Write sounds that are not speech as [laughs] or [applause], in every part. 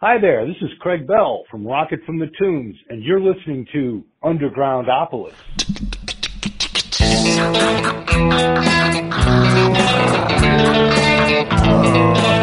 Hi there, this is Craig Bell from Rocket from the Tombs, and you're listening to Undergroundopolis. It's [laughs]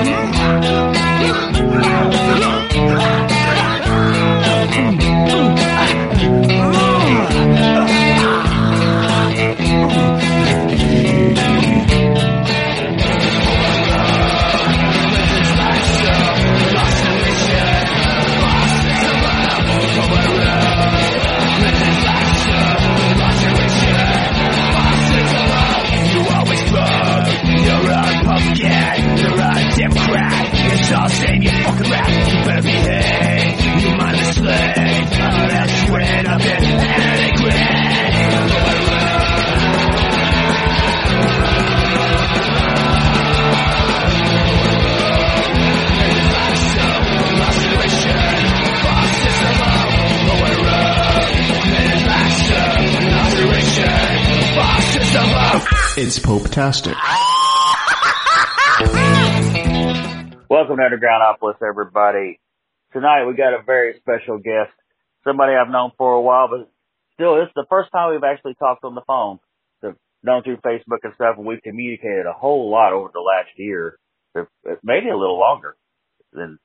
Pope-tastic. Welcome to Underground Undergroundopolis, everybody. Tonight we got a very special guest, somebody I've known for a while, but still, it's the first time we've actually talked on the phone. So, known through Facebook and stuff, and we've communicated a whole lot over the last year, maybe a little longer. Then,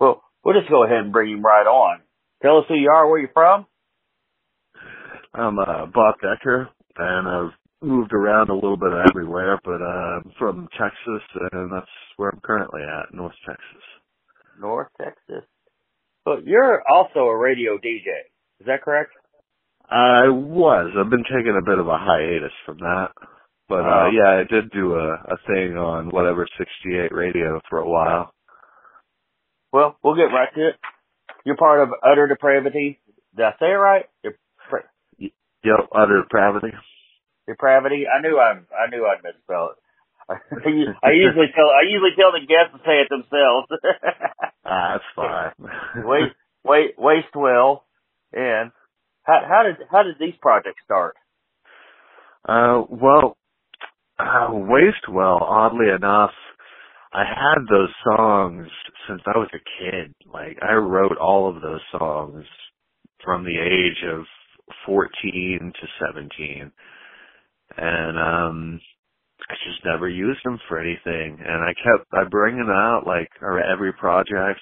well, we'll just go ahead and bring him right on. Tell us who you are, where you're from. I'm uh, Bob Dekker, and I've moved around a little bit everywhere, but uh, I'm from Texas, and that's where I'm currently at, North Texas. North Texas. But you're also a radio DJ. Is that correct? I was. I've been taking a bit of a hiatus from that. But uh, uh yeah, I did do a, a thing on whatever 68 radio for a while. Well, we'll get right to it. You're part of Utter Depravity. Did I say it right? Yep, Utter Depravity depravity. I knew I I knew I'd misspell it. [laughs] I usually tell I usually tell the guests to say it themselves. [laughs] ah, that's fine. [laughs] wait, Wastewell. And how how did how did these projects start? Uh, well, uh, Wastewell. Oddly enough, I had those songs since I was a kid. Like I wrote all of those songs from the age of 14 to 17 and um I just never used them for anything. And I kept I bring them out like every project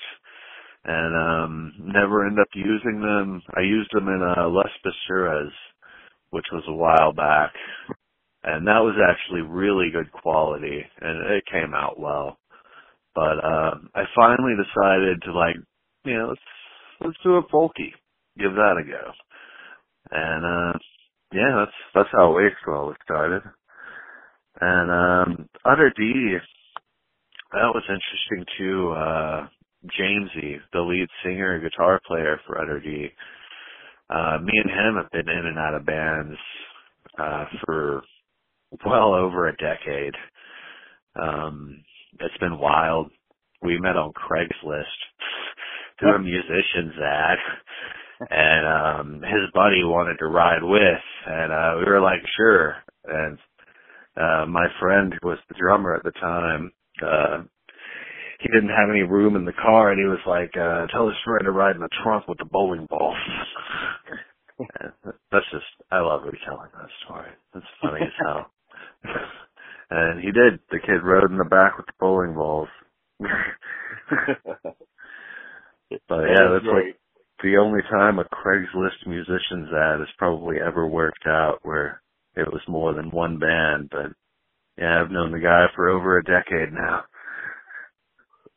and um never end up using them. I used them in uh Les Basuras, which was a while back. And that was actually really good quality and it came out well. But um I finally decided to like, you know, let's let's do a folky. Give that a go. And uh yeah, that's that's how Wastewell was started. And um Utter D that was interesting too. Uh Jamesy, the lead singer and guitar player for Utter D. Uh me and him have been in and out of bands uh for well over a decade. Um it's been wild. We met on Craigslist [laughs] through a musician's ad and um his buddy wanted to ride with and uh we were like sure. And uh my friend who was the drummer at the time uh he didn't have any room in the car and he was like uh tell his friend to ride in the trunk with the bowling balls [laughs] that's just i love retelling that story. That's funny as hell. [laughs] And he did. The kid rode in the back with the bowling balls. [laughs] But yeah that's like the only time a Craigslist musician's ad has probably ever worked out where it was more than one band, but yeah, I've known the guy for over a decade now.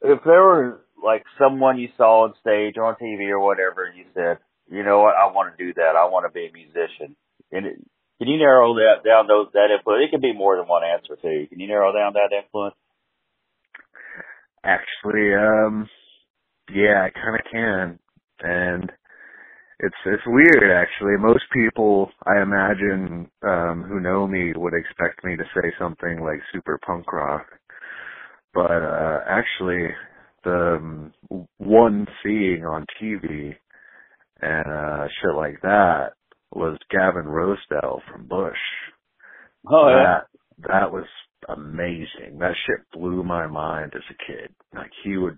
If there were like someone you saw on stage or on TV or whatever, and you said, you know what, I want to do that. I want to be a musician. And it, can you narrow that down those that influence? It can be more than one answer too. Can you narrow down that influence? Actually, um, yeah, I kind of can and it's it's weird actually. Most people I imagine um who know me would expect me to say something like super punk rock. But uh actually the um, one seeing on TV and uh shit like that was Gavin Rossdale from Bush. Oh yeah. That that was amazing. That shit blew my mind as a kid. Like he would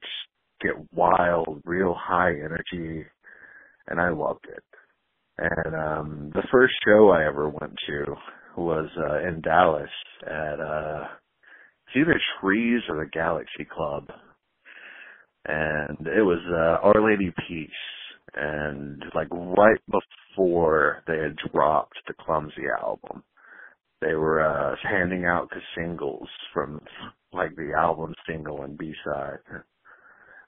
get wild real high energy, and I loved it. And um the first show I ever went to was uh in Dallas at uh it's either Trees or the Galaxy Club. And it was uh Our Lady Peace and like right before they had dropped the Clumsy album. They were uh handing out the singles from like the album single and B side.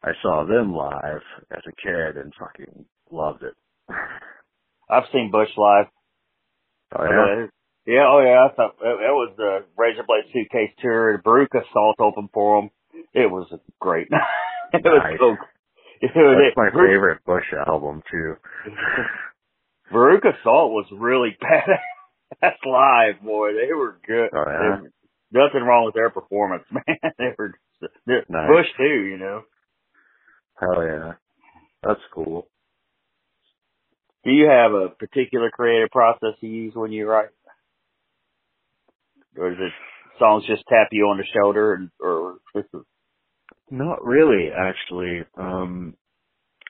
I saw them live as a kid and fucking loved it. [laughs] I've seen Bush live. Oh yeah. Uh, yeah, oh yeah. I thought it was the Razor Blade Suitcase tour. Veruca Salt opened for them. It was a great. [laughs] it was Nice. so. [laughs] It was, That's my favorite Bush album too. Veruca Salt was really bad. That's live, boy. They were good. Oh, yeah? There was nothing wrong with their performance, man. They were Nice. Bush too, you know. Hell yeah. That's cool. Do you have a particular creative process you use when you write, or is it songs just tap you on the shoulder, and or Not really, actually. Um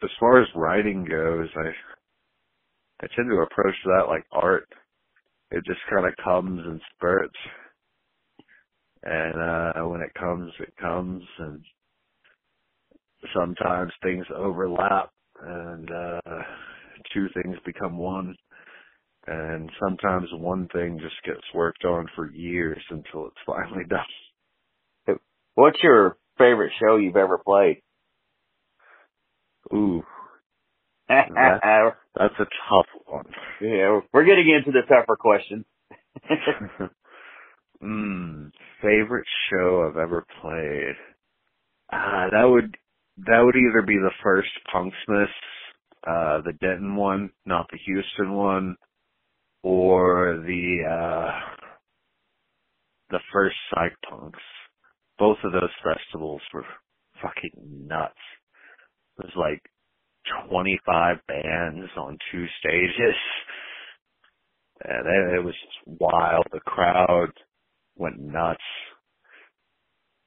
as far as writing goes, I I tend to approach that like art. It just kind of comes in spurts. And uh when it comes, it comes and sometimes things overlap and uh two things become one. And sometimes one thing just gets worked on for years until it's [laughs] finally done. what's your favorite show you've ever played? Ooh, yeah, [laughs] that's a tough one. Yeah, we're getting into the tougher questions. [laughs] mm, favorite show I've ever played. Ah, that would that would either be the first Punksmith, uh, the Denton one, not the Houston one, or the uh the first Psych Punks. Both of those festivals were fucking nuts. It was like 25 bands on two stages. And it, it was just wild. The crowd went nuts.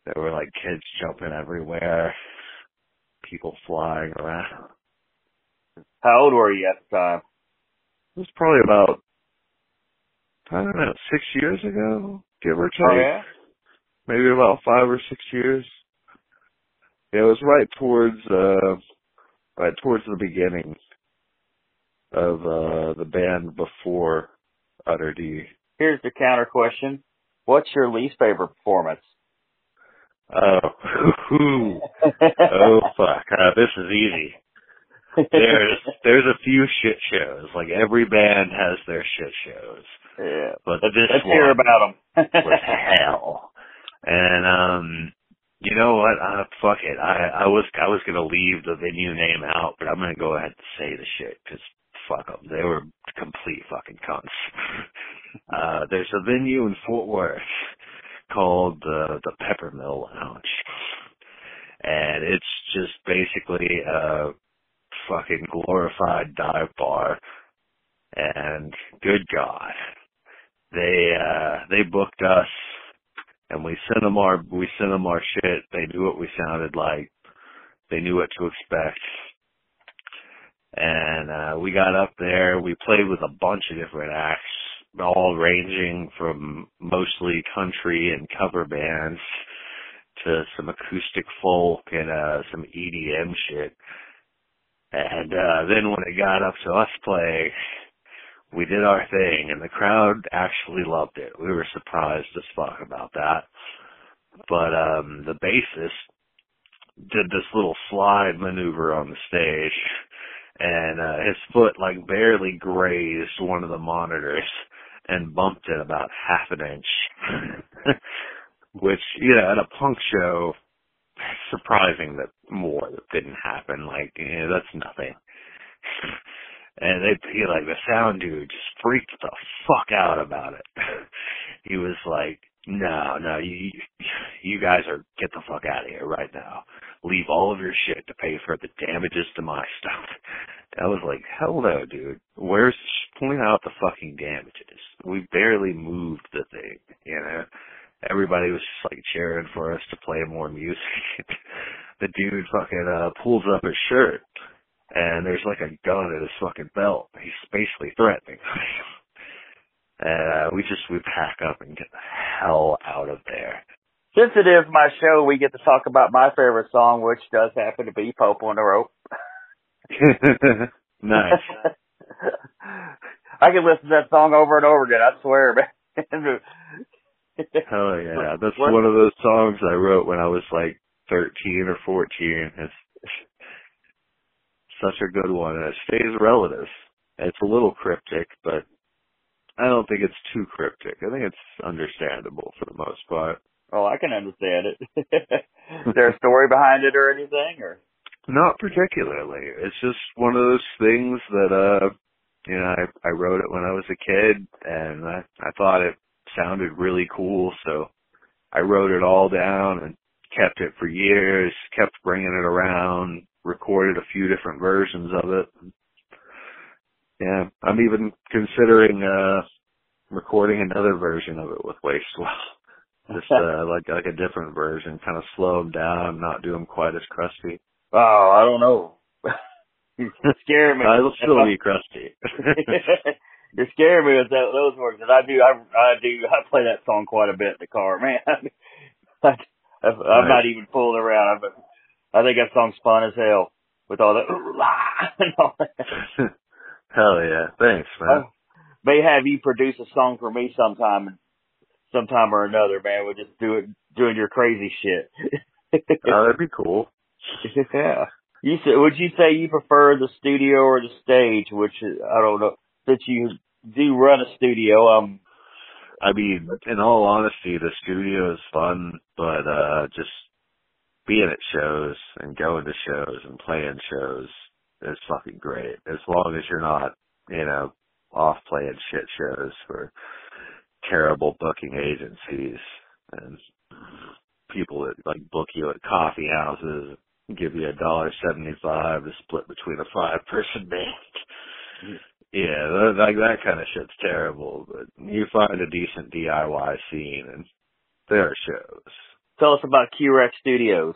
There were like kids jumping everywhere, people flying around. How old were you at the time? It was probably about, I don't know, six years ago, give or take. Oh yeah. Maybe about five or six years. Yeah, it was right towards, uh, right towards the beginning of, uh, the band before Utter D. Here's the counter question: What's your least favorite performance? Oh, [laughs] oh fuck, uh, this is easy. There's, there's a few shit shows. Like every band has their shit shows. yeah. But this let's one hear about them. [laughs] was hell. And um you know what? Uh, fuck it. I I was I was gonna leave the venue name out, but I'm gonna go ahead and say the shit because fuck them. They were complete fucking cunts. [laughs] uh, there's a venue in Fort Worth called the the Peppermill Lounge, and it's just basically a fucking glorified dive bar. And good God, they uh they booked us and we sent them our we sent them our shit. They knew what we sounded like. They knew what to expect. And uh we got up there. We played with a bunch of different acts, all ranging from mostly country and cover bands to some acoustic folk and uh some EDM shit. And uh then when it got up to us playing, we did our thing and the crowd actually loved it. We were surprised as fuck about that. But um the bassist did this little slide maneuver on the stage and uh his foot like barely grazed one of the monitors and bumped it about half an inch. [laughs] Which, you know, at a punk show surprising that more didn't happen. Like, you know, that's nothing. [laughs] and they he like the sound dude just freaked the fuck out about it. [laughs] he was like, "No, no, you you guys are get the fuck out of here right now. Leave all of your shit to pay for the damages to my [laughs] stuff." I was like, "Hell no, dude. Where's point out the fucking damages? We barely moved the thing, you know." Everybody was just like cheering for us to play more music. [laughs] the dude fucking uh pulls up his shirt and there's like a gun in his fucking belt. He's basically threatening. [laughs] and uh, we just we pack up and get the hell out of there. Since it is my show, we get to talk about my favorite song, which does happen to be Pope on the Rope. [laughs] nice. [laughs] I can listen to that song over and over again. I swear, man. Hell yeah, [laughs] that's one of those songs I wrote when I was like 13 or 14. It's such a good one, and it stays relative. It's a little cryptic, but I don't think it's too cryptic. I think it's understandable for the most part. Oh, I can understand it. [laughs] Is there a story behind it or anything, or? Not particularly. It's just one of those things that uh you know, I I wrote it when I was a kid and I I thought it sounded really cool, so I wrote it all down and kept it for years, kept bringing it around, recorded a few different versions of it. Yeah, I'm even considering uh recording another version of it with Wastewell. [laughs] Just uh like like a different version, kind of slow them down, not do them quite as crusty. Oh, I don't know. [laughs] [laughs] you scare me. I'll still be crusty. You're scaring me with that, those words. And I do, I, I do, I play that song quite a bit in the car, man. I, I'm Right. not even fooling around. I, I think that song's fun as hell with all that. and all that. Hell yeah. Thanks, man. I may have you produce a song for me sometime, sometime or another, man. We'll just do it, doing your crazy shit. [laughs] Oh, that'd be cool. [laughs] yeah. You say, would you say you prefer the studio or the stage? Which I don't know. Since you do run a studio, um, I mean, in all honesty, the studio is fun, but uh just being at shows and going to shows and playing shows is fucking great. As long as you're not, you know, off playing shit shows for terrible booking agencies and people that like book you at coffee houses give you a dollar seventy five to split between a five person band. Mm-hmm. Yeah, that, like that kind of shit's terrible. But you find a decent DIY scene, and there are shows. tell us about QREX Studios.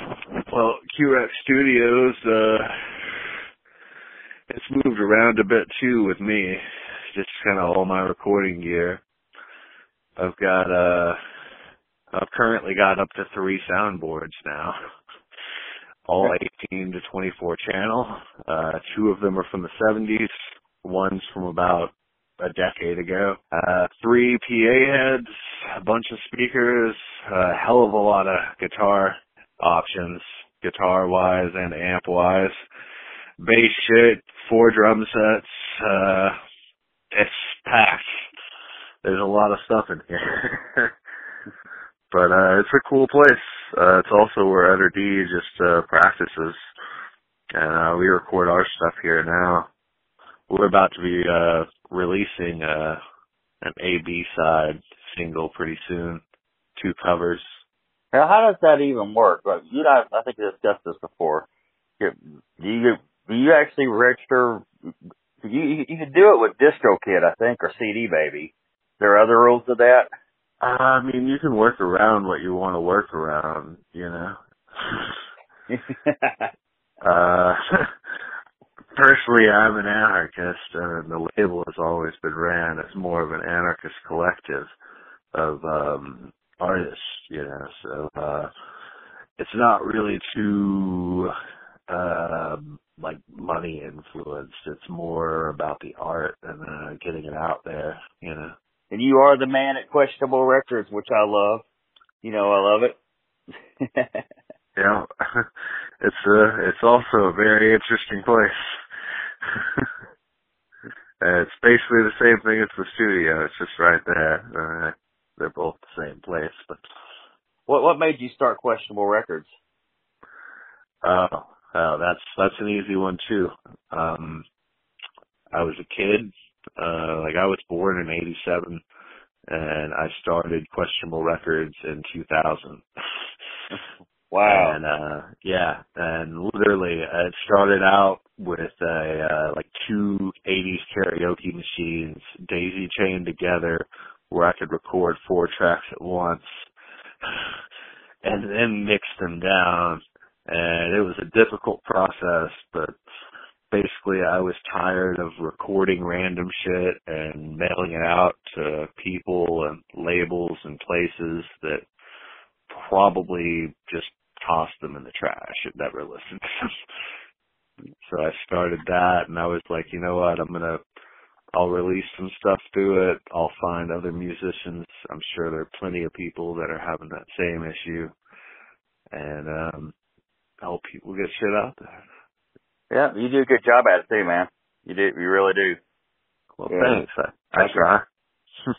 Well, QREX Studios, uh, it's moved around a bit too with me. Just kind of all my recording gear. I've got, uh, I've currently got up to three soundboards now. [laughs] All 18 to 24 channel. Uh, two of them are from the 70s. One's from about a decade ago. Uh, three PA heads, a bunch of speakers, a hell of a lot of guitar options, guitar wise and amp wise. Bass shit, four drum sets, uh, it's packed. There's a lot of stuff in here. [laughs] but, uh, it's a cool place. Uh, it's also where Utter D just, uh, practices. And, uh, we record our stuff here now. We're about to be, uh, releasing, uh, an A-B side single pretty soon. Two covers. Now, how does that even work? Like, you know, I think we discussed this before. Do you do you actually register? You you can do it with DistroKid, I think, or CD Baby. There are other rules to that. Uh, I mean, you can work around what you want to work around, you know. [laughs] Uh, [laughs] personally, I'm an anarchist, and the label has always been ran as more of an anarchist collective of um artists, you know. So uh, it's not really too uh, like money influenced. It's more about the art and uh, getting it out there, you know. and you are the man at Questionable Rekords, which I love. You know, I love it. [laughs] Yeah, [laughs] it's a it's also a very interesting place. [laughs] Uh, it's basically the same thing as the studio. It's just right there. Uh, they're both the same place, but what what made you start Questionable Rekords? oh, oh, that's that's an easy one too. Um, I was a kid, uh, like I was born in '87, and I started Questionable Rekords in 2000. [laughs] Wow. And uh yeah, and literally it started out with a uh like two 80s karaoke machines daisy chained together where I could record four tracks at once and then mix them down and it was a difficult process, but basically I was tired of recording random shit and mailing it out to people and labels and places that probably just tossed them in the trash and never listened to [laughs] them. So I started that and I was like, you know what, I'm gonna I'll release some stuff through it. I'll find other musicians. I'm sure there are plenty of people that are having that same issue. And um help people get shit out there. Yeah, you do a good job at it too, man. You do, you really do. Well, Yeah. thanks. I, I try. [laughs]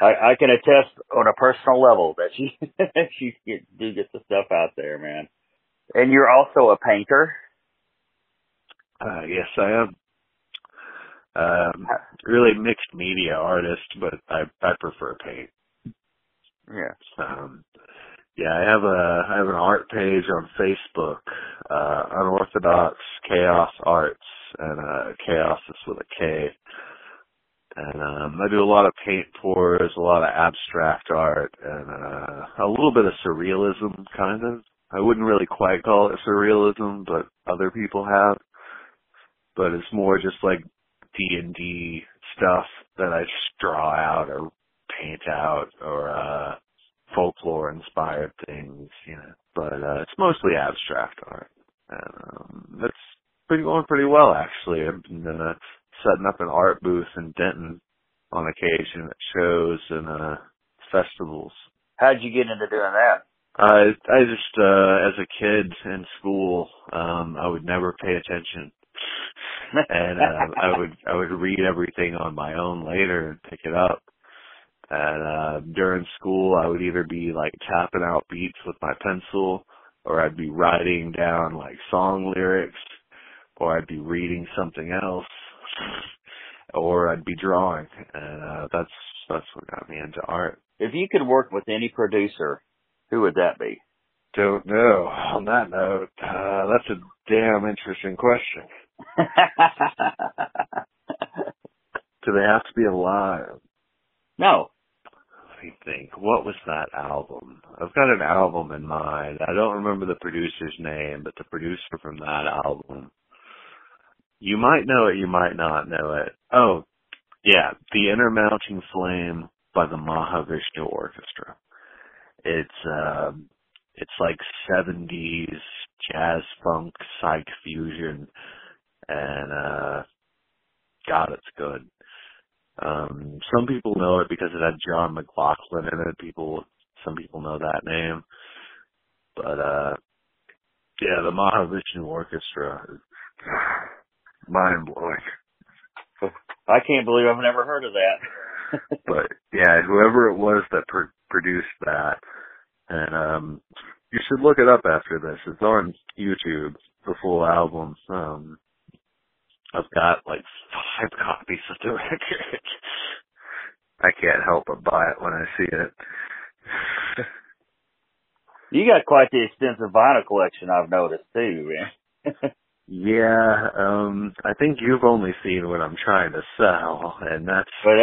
I, I can attest on a personal level that you [laughs] you get, do get the stuff out there, man. And you're also a painter. Uh, yes, I am. Um, really mixed media artist, but I I prefer paint. Yeah. Um, yeah, I have a I have an art page on Facebook, uh, Unorthodox Khaos Arts, and uh, Chaos is with a K. And um, I do a lot of paint pours, a lot of abstract art, and uh, a little bit of surrealism, kind of. I wouldn't really quite call it surrealism, but other people have. But it's more just like D and D stuff that I just draw out or paint out or uh folklore inspired things, you know. But uh it's mostly abstract art. Um that's been going pretty well actually. I've been uh, setting up an art booth in Denton on occasion at shows and uh festivals. How'd you get into doing that? I I just uh as a kid in school, um I would never pay attention. [laughs] and uh, I would I would read everything on my own later and pick it up. And uh during school I would either be like tapping out beats with my pencil or I'd be writing down like song lyrics or I'd be reading something else or I'd be drawing and uh that's that's what got me into art. if you could work with any producer, who would that be? Don't know. On that note, uh that's a damn interesting question. [laughs] Do they have to be alive? no. Let me think. What was that album? I've got an album in mind. I don't remember the producer's name, but the producer from that album. You might know it, you might not know it. Oh, yeah, The Inner Intermounting Flame by the Mahavishnu Orchestra. It's um it's like 70s jazz funk psych fusion and uh god it's good. Um, some people know it because it had John McLaughlin in it. People, some people know that name. But, uh, yeah, the Mahavishnu Orchestra is mind blowing. [laughs] I can't believe I've never heard of that. [laughs] But yeah, whoever it was that pr- produced that, and, um, you should look it up after this. It's on YouTube, the full album. Um, I've got like five copies of the [laughs] record. I can't help but buy it when I see it. [laughs] you got quite the extensive vinyl collection I've noticed too, man. [laughs] Yeah, um, I think you've only seen what I'm trying to sell, and that's but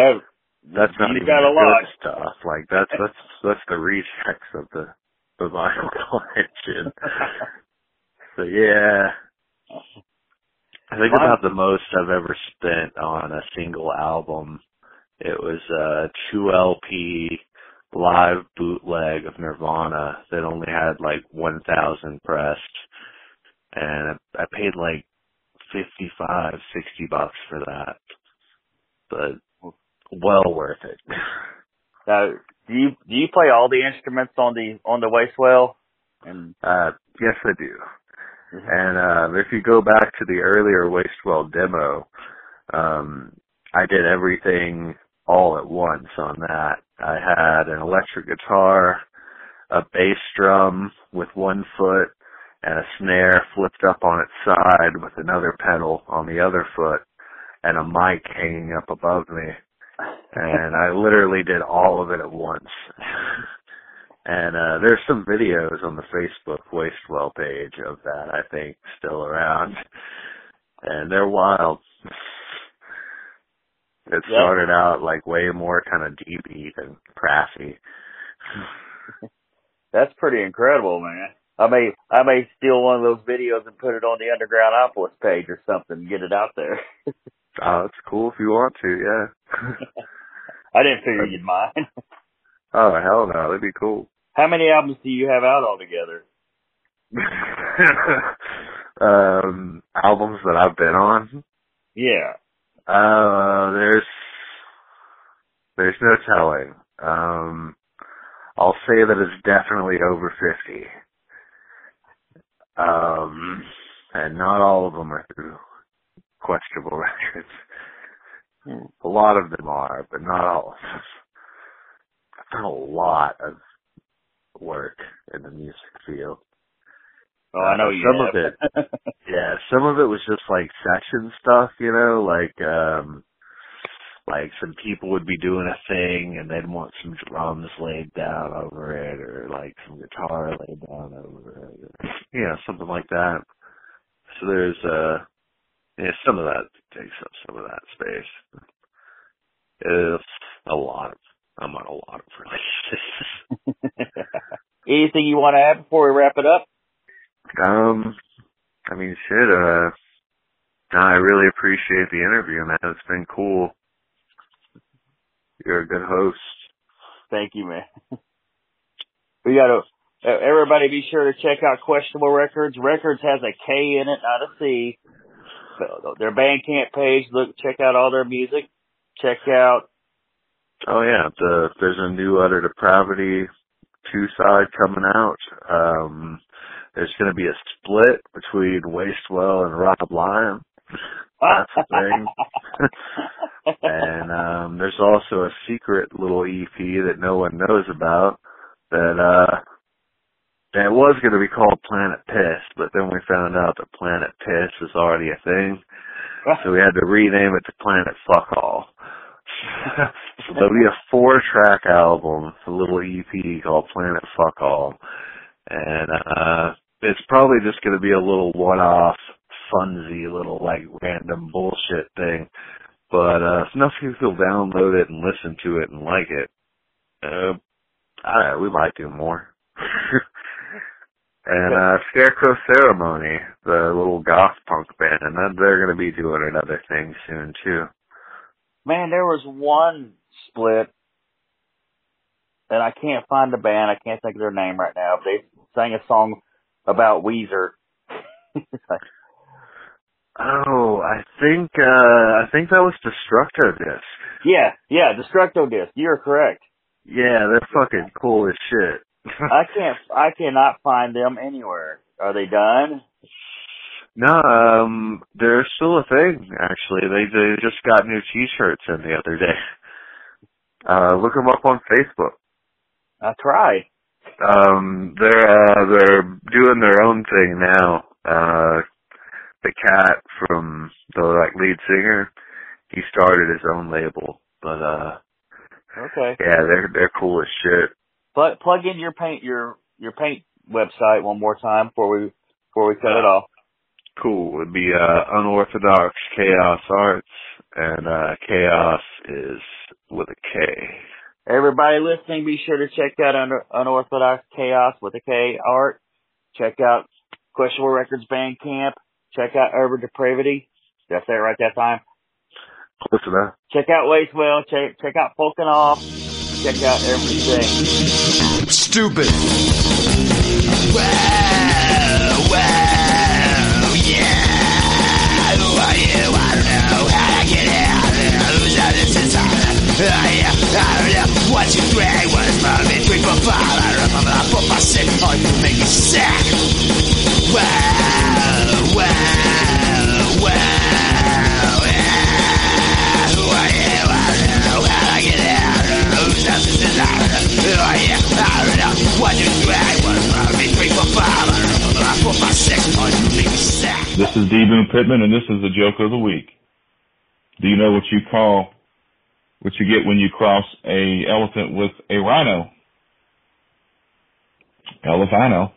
that's not even got a lot. good stuff. Like that's that's that's the rejects of the the vinyl collection. So yeah, I think about the most I've ever spent on a single album. It was a two LP live bootleg of Nirvana that only had like 1,000 pressed, and I, I paid like 55, 60 bucks for that, but well worth it. [laughs] Now, do you do you play all the instruments on the on the Wastewell? And Uh, yes, I do. And uh, if you go back to the earlier Wastewell demo, um, I did everything all at once on that. I had an electric guitar, a bass drum with one foot, and a snare flipped up on its side with another pedal on the other foot, and a mic hanging up above me. And I literally did all of it at once. [laughs] And uh there's some videos on the Facebook Wastewell page of that, I think, still around. And they're wild. It Yeah. started out like way more kind of deep than crassy. [laughs] that's pretty incredible, man. I may I may steal one of those videos and put it on the Undergroundopolis page or something and get it out there. [laughs] Oh, it's cool if you want to, yeah. [laughs] I didn't figure you'd mind. oh hell no, that'd be cool. How many albums do you have out altogether? [laughs] um, albums that I've been on. Yeah. Uh, there's there's no telling. Um, I'll say that it's definitely over fifty. Um, and not all of them are through questionable [laughs] records. A lot of them are, but not all of them. I've done a lot of work in the music field. Oh, I know Uh, you some have. of it. [laughs] Yeah, some of it was just like session stuff, you know, like um like some people would be doing a thing and they'd want some drums laid down over it or like some guitar laid down over it or you know, something like that. So there's uh yeah, some of that takes up some of that space. It's a lot of I'm on a lot of releases. [laughs] [laughs] Anything you want to add before we wrap it up? Um, I mean, shit, uh, no, I really appreciate the interview, man. It's been cool. You're a good host. Thank you, man. [laughs] We got to. Everybody, be sure to check out Questionable Rekords. Records has a K in it, not a C. So, Their Bandcamp page. Look, check out all their music. Check out. Oh yeah, the, there's a new Utter Depravity two side coming out. Um, there's going to be a split between Wastewell and Rob Lyon. That's the thing. [laughs] and um there's also a secret little EP that no one knows about that uh that was going to be called Planet Piss, but then we found out that Planet Piss is already a thing, [laughs] so we had to rename it to Planet Fuck All. There'll be a four-track album, a little EP called Planet Fuck All, and uh it's probably just going to be a little one-off, funsy little like random bullshit thing but uh if enough people download it and listen to it and like it, uh I we might do more. [laughs] and uh Scarecrow Ceremony, the little goth punk band, and they're gonna be doing another thing soon too. Man, there was one split, and I can't find the band. I can't think of their name right now. They sang a song about Weezer. [laughs] Oh, I think uh I think that was Destructo Disc. yeah, yeah, Destructo Disc. You're correct. Yeah, they're fucking cool as shit. [laughs] I can't. I cannot find them anywhere. Are they done? No, um, they're still a thing. Actually, they they just got new T-shirts in the other day. Uh, look them up on Facebook. I tried. Um, they're uh, they're doing their own thing now. Uh, the cat from the like lead singer, he started his own label. But uh, Okay. yeah, they're they're cool as shit. Plug plug in your paint your your paint website one more time before we before we cut it off. Cool. It'd be uh, Unorthodox Khaos Arts, and uh, chaos is with a K. Everybody listening, be sure to check out Under, Unorthodox Khaos with a K art. Check out Questionable Rekords Bandcamp. Check out Urban Depravity. Did I say it right that time? Close enough. Check out Wastewell. Check check out Polking Off. Check out everything. Stupid. What This is D. Boone Pittman, and this is the joke of the week. Do you know what you call what you get when you cross a elephant with a rhino? Elephino.